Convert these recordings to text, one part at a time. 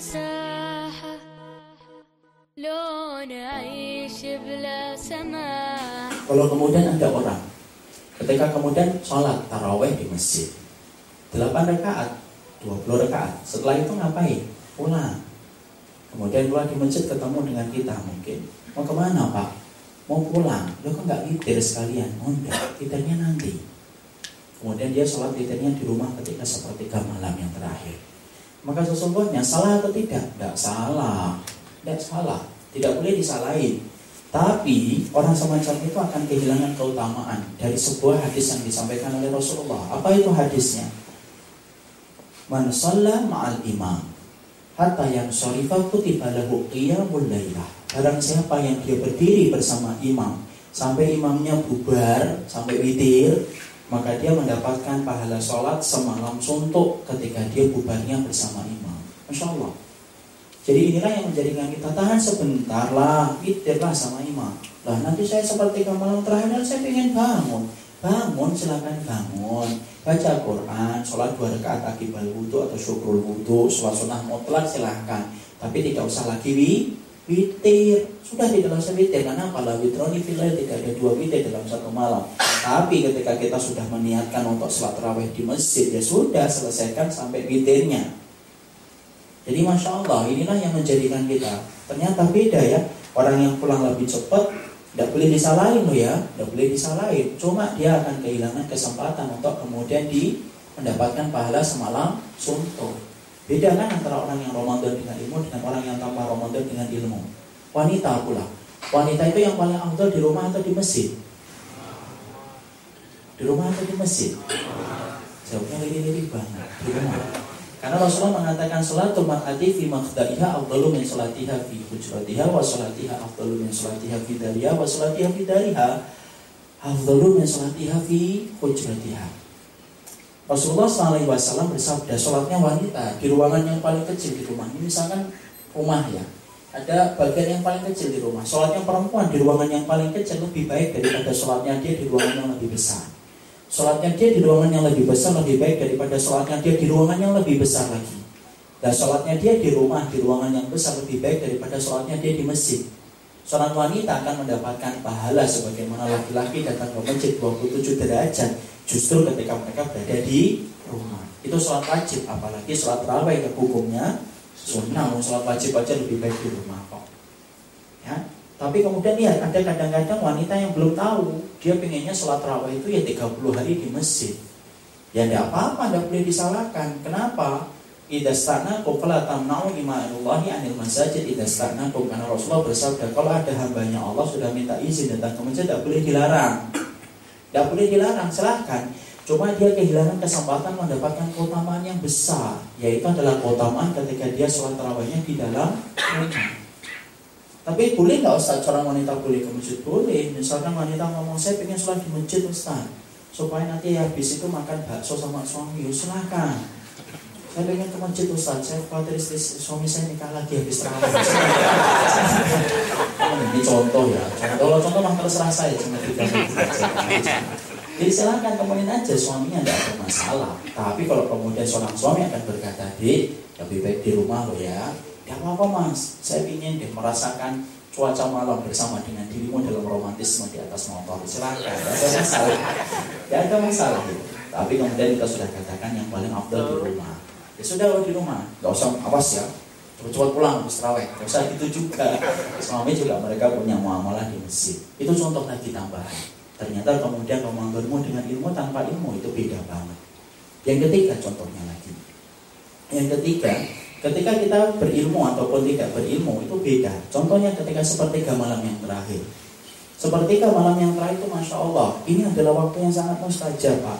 مساحة لو نعيش بلا سماح Kalau kemudian ada orang ketika kemudian sholat taraweh di masjid 8 rakaat 20 rakaat setelah itu ngapain? pulang kemudian keluar di masjid ketemu dengan kita mungkin mau kemana pak? mau pulang lo kok nggak witir sekalian? oh enggak, witirnya nanti kemudian dia sholat witirnya di rumah ketika sepertiga malam yang terakhir maka sesungguhnya salah atau tidak? tidak salah tidak salah tidak boleh disalahin tapi orang semacam itu akan kehilangan keutamaan dari sebuah hadis yang disampaikan oleh Rasulullah. Apa itu hadisnya? Man shalla ma'al imam hatta yang syarifah kutiba lahu qiyamul lailah. Barang siapa yang dia berdiri bersama imam sampai imamnya bubar, sampai witir, maka dia mendapatkan pahala sholat semalam suntuk ketika dia bubarnya bersama imam. Masya Allah. Jadi inilah yang menjadikan kita tahan sebentar lah, witirlah sama imam. Lah nanti saya seperti malam terakhir saya ingin bangun. Bangun silakan bangun. Baca Quran, sholat dua rakaat akibat wudhu atau syukur wudhu, sholat sunnah mutlak silahkan. Tapi tidak usah lagi witir. Sudah tidak usah witir karena kalau witroni filail tidak ada dua witir dalam satu malam. Tapi ketika kita sudah meniatkan untuk sholat raweh di masjid ya sudah selesaikan sampai witirnya. Jadi masya Allah inilah yang menjadikan kita ternyata beda ya orang yang pulang lebih cepat tidak boleh disalahin loh ya, tidak boleh disalahin. Cuma dia akan kehilangan kesempatan untuk kemudian di mendapatkan pahala semalam suntuk. Beda kan antara orang yang Ramadan dengan ilmu dengan orang yang tanpa Ramadan dengan ilmu. Wanita pula. Wanita itu yang paling afdal di rumah atau di masjid? Di rumah atau di masjid? Jawabnya lirik-lirik banget di rumah. Karena Rasulullah mengatakan salatul mar'ati fi maqdaiha afdalu min salatiha fi hujratiha wa salatiha afdalu min salatiha fi dariha wa salatiha fi dariha afdalu min salatiha fi hujratiha. Rasulullah SAW bersabda sholatnya wanita di ruangan yang paling kecil di rumah. Ini misalkan rumah ya, ada bagian yang paling kecil di rumah. Sholatnya perempuan di ruangan yang paling kecil lebih baik daripada sholatnya dia di ruangan yang lebih besar. Sholatnya dia di ruangan yang lebih besar lebih baik daripada sholatnya dia di ruangan yang lebih besar lagi. Dan sholatnya dia di rumah di ruangan yang besar lebih baik daripada sholatnya dia di masjid. Sholat wanita akan mendapatkan pahala sebagaimana laki-laki datang ke masjid 27 derajat justru ketika mereka berada di rumah. Itu sholat wajib, apalagi sholat raweh yang hukumnya sunnah. Sholat wajib aja lebih baik di rumah kok. Ya, tapi kemudian ya ada kadang-kadang wanita yang belum tahu dia pengennya sholat raweh itu ya 30 hari di masjid. Ya tidak apa-apa, tidak boleh disalahkan. Kenapa? Idza stanakum fala tamna'u ima'anullahi anil masajid idza stanakum karena Rasulullah bersabda kalau ada hambanya Allah sudah minta izin datang ke masjid tidak boleh dilarang. Tidak boleh dilarang, silahkan. Cuma dia kehilangan kesempatan mendapatkan keutamaan yang besar, yaitu adalah keutamaan ketika dia sholat tarawihnya di dalam rumah. Tapi boleh nggak Ustaz seorang wanita boleh ke masjid? Boleh. Misalkan wanita ngomong saya pengen sholat di masjid Ustaz supaya nanti habis itu makan bakso sama suami. Silahkan. Saya pengen ke masjid Ustaz. Saya khawatir istri suami saya nikah lagi habis oh, ini contoh ya. Kalau contoh mah terserah saya cuma tiga Jadi silahkan temenin aja suaminya tidak ada masalah. Tapi kalau kemudian seorang suami akan berkata, di lebih baik di rumah lo ya Gak apa-apa mas, saya ingin deh merasakan cuaca malam bersama dengan dirimu dalam romantisme di atas motor. Silahkan, gak ada masalah. Gak ada masalah gitu. Tapi kemudian kita sudah katakan yang paling afdal di rumah. Ya sudah di rumah, gak usah awas ya. Cepat-cepat pulang habis terawih. Gak usah gitu juga. Suami juga mereka punya muamalah di masjid. Itu contoh lagi tambahan. Ternyata kemudian Ramadanmu dengan ilmu tanpa ilmu itu beda banget. Yang ketiga contohnya lagi. Yang ketiga, Ketika kita berilmu ataupun tidak berilmu itu beda. Contohnya ketika sepertiga malam yang terakhir. Sepertiga malam yang terakhir itu Masya Allah. Ini adalah waktu yang sangat mustajab Pak.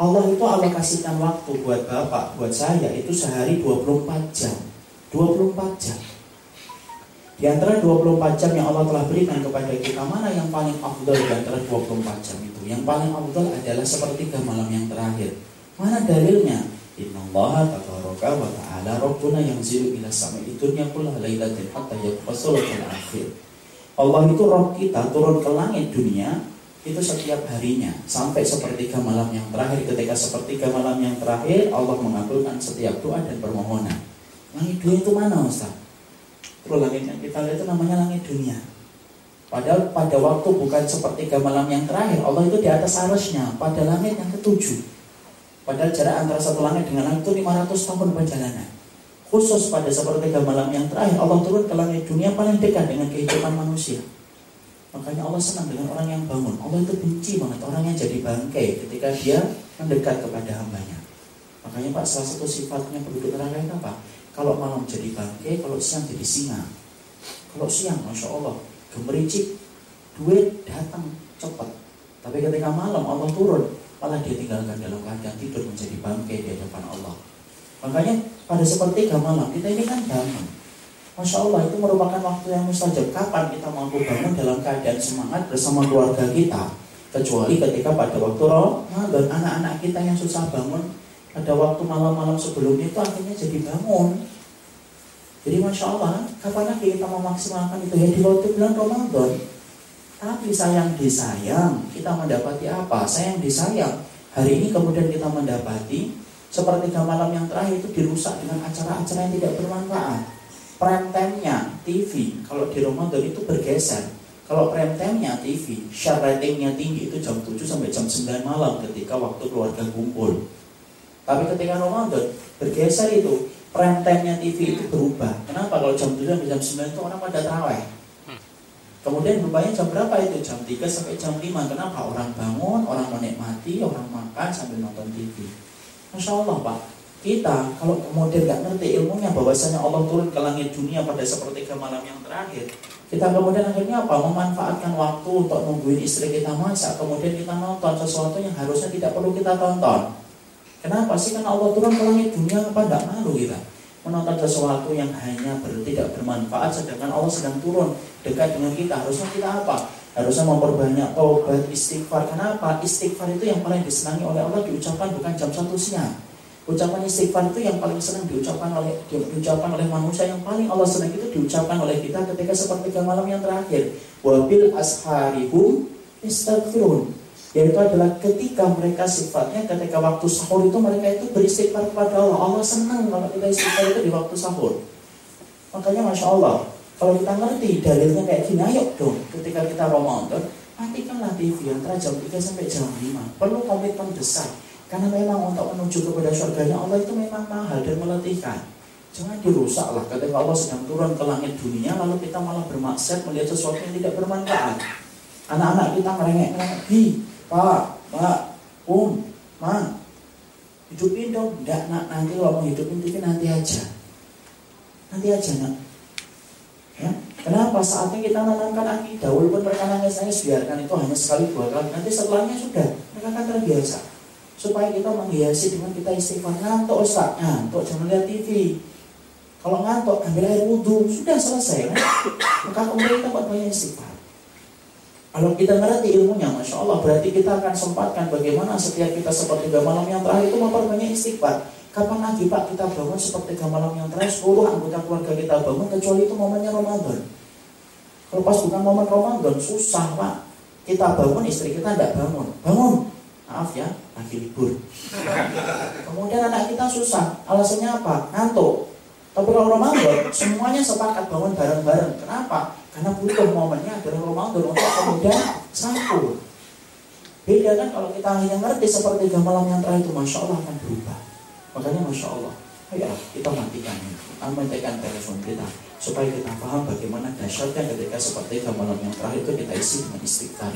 Allah itu alokasikan waktu buat Bapak, buat saya itu sehari 24 jam. 24 jam. Di antara 24 jam yang Allah telah berikan kepada kita, mana yang paling afdal di antara 24 jam itu? Yang paling afdal adalah sepertiga malam yang terakhir. Mana dalilnya? Inna Allah tabaraka wa ta'ala Rabbuna yang zilu ila sama'i dunya kullah laylatin hatta yakfasul akhir Allah itu roh kita turun ke langit dunia itu setiap harinya sampai sepertiga malam yang terakhir ketika sepertiga malam yang terakhir Allah mengabulkan setiap doa dan permohonan Langit dunia itu mana Ustaz? Terus langit yang kita lihat itu namanya langit dunia. Padahal pada waktu bukan seperti malam yang terakhir, Allah itu di atas arusnya pada langit yang ketujuh. Padahal jarak antara satu langit dengan langit itu 500 tahun perjalanan. Khusus pada sepertiga malam yang terakhir, Allah turun ke langit dunia paling dekat dengan kehidupan manusia. Makanya Allah senang dengan orang yang bangun. Allah itu benci banget orang yang jadi bangkai ketika dia mendekat kepada hambanya. Makanya Pak salah satu sifatnya penduduk neraka itu apa? Kalau malam jadi bangkai, kalau siang jadi singa. Kalau siang, masya Allah, gemericik, duit datang cepat. Tapi ketika malam Allah turun, malah dia tinggalkan dalam keadaan tidur menjadi bangkai di hadapan Allah. Makanya pada sepertiga malam kita ini kan bangun. Masya Allah itu merupakan waktu yang mustajab. Kapan kita mampu bangun dalam keadaan semangat bersama keluarga kita? Kecuali ketika pada waktu Ramadan anak-anak kita yang susah bangun pada waktu malam-malam sebelumnya itu akhirnya jadi bangun. Jadi Masya Allah, kapan lagi kita memaksimalkan itu ya di waktu bulan Ramadan. Tapi sayang disayang, kita mendapati apa? Sayang disayang. Hari ini kemudian kita mendapati sepertiga malam yang terakhir itu dirusak dengan acara-acara yang tidak bermanfaat. Prime time-nya TV, kalau di Ramadan itu bergeser. Kalau prime time-nya TV, share ratingnya tinggi itu jam 7 sampai jam 9 malam ketika waktu keluarga kumpul. Tapi ketika Ramadan bergeser itu, prime time-nya TV itu berubah. Kenapa? Kalau jam 7 sampai jam 9 itu orang pada terawih. Kemudian berubahnya jam berapa itu? Jam 3 sampai jam 5. Kenapa? Orang bangun, orang menikmati, orang makan sambil nonton TV. Masya Allah Pak, kita kalau kemudian nggak ngerti ilmunya bahwasanya Allah turun ke langit dunia pada sepertiga malam yang terakhir, kita kemudian akhirnya apa? Memanfaatkan waktu untuk nungguin istri kita masak, kemudian kita nonton sesuatu yang harusnya tidak perlu kita tonton. Kenapa sih? Karena Allah turun ke langit dunia apa tidak malu kita menonton sesuatu yang hanya ber, tidak bermanfaat sedangkan Allah sedang turun dekat dengan kita harusnya kita apa harusnya memperbanyak taubat istighfar kenapa istighfar itu yang paling disenangi oleh Allah diucapkan bukan jam satu siang ucapan istighfar itu yang paling senang diucapkan oleh diucapkan oleh manusia yang paling Allah senang itu diucapkan oleh kita ketika sepertiga malam yang terakhir. Wabil asharihum istighfirun yaitu adalah ketika mereka sifatnya ketika waktu sahur itu mereka itu beristighfar kepada Allah. Allah senang kalau kita istighfar itu di waktu sahur. Makanya masya Allah kalau kita ngerti dalilnya kayak gini, ayo dong. Ketika kita Ramadan, matikanlah TV antara jam 3 sampai jam 5. Perlu komitmen besar. Karena memang untuk menuju kepada surganya Allah itu memang mahal dan meletihkan. Jangan dirusak lah ketika Allah sedang turun ke langit dunia lalu kita malah bermaksud melihat sesuatu yang tidak bermanfaat. Anak-anak kita merengek-merengek, Bi, Pak, Mbak, Um, Ma, hidupin dong. Enggak, nak, nanti kalau mau hidupin TV nanti aja. Nanti aja, nak Ya. Kenapa? Saatnya kita menanamkan akidah, walaupun mereka nangis-nangis, biarkan itu hanya sekali dua kali. Nanti setelahnya sudah, mereka akan terbiasa. Supaya kita menghiasi dengan kita istighfar. Ngantuk Ustaz, ngantuk, jangan lihat TV. Kalau ngantuk, ambil air wudhu, sudah selesai. Kan? Maka kemudian kita buat banyak istighfar. Kalau kita ngerti ilmunya, Masya Allah, berarti kita akan sempatkan bagaimana setiap kita seperti malam yang terakhir itu memperbanyak istighfar. Kapan lagi Pak kita bangun seperti malam yang terakhir seluruh anggota keluarga kita bangun kecuali itu momennya Ramadan. Kalau pas bukan momen Ramadan susah Pak. Kita bangun istri kita tidak bangun. Bangun. Maaf ya, lagi libur. Kemudian anak kita susah. Alasannya apa? Ngantuk. Tapi kalau Ramadan semuanya sepakat bangun bareng-bareng. Kenapa? Karena butuh momennya adalah Ramadan untuk kemudian sahur. Beda kan kalau kita hanya ngerti seperti malam yang terakhir itu Masya Allah akan berubah. Makanya Masya Allah, ayo kita matikan matikan telepon kita supaya kita paham bagaimana dahsyatnya ketika seperti malam yang terakhir itu kita isi dengan istighfar.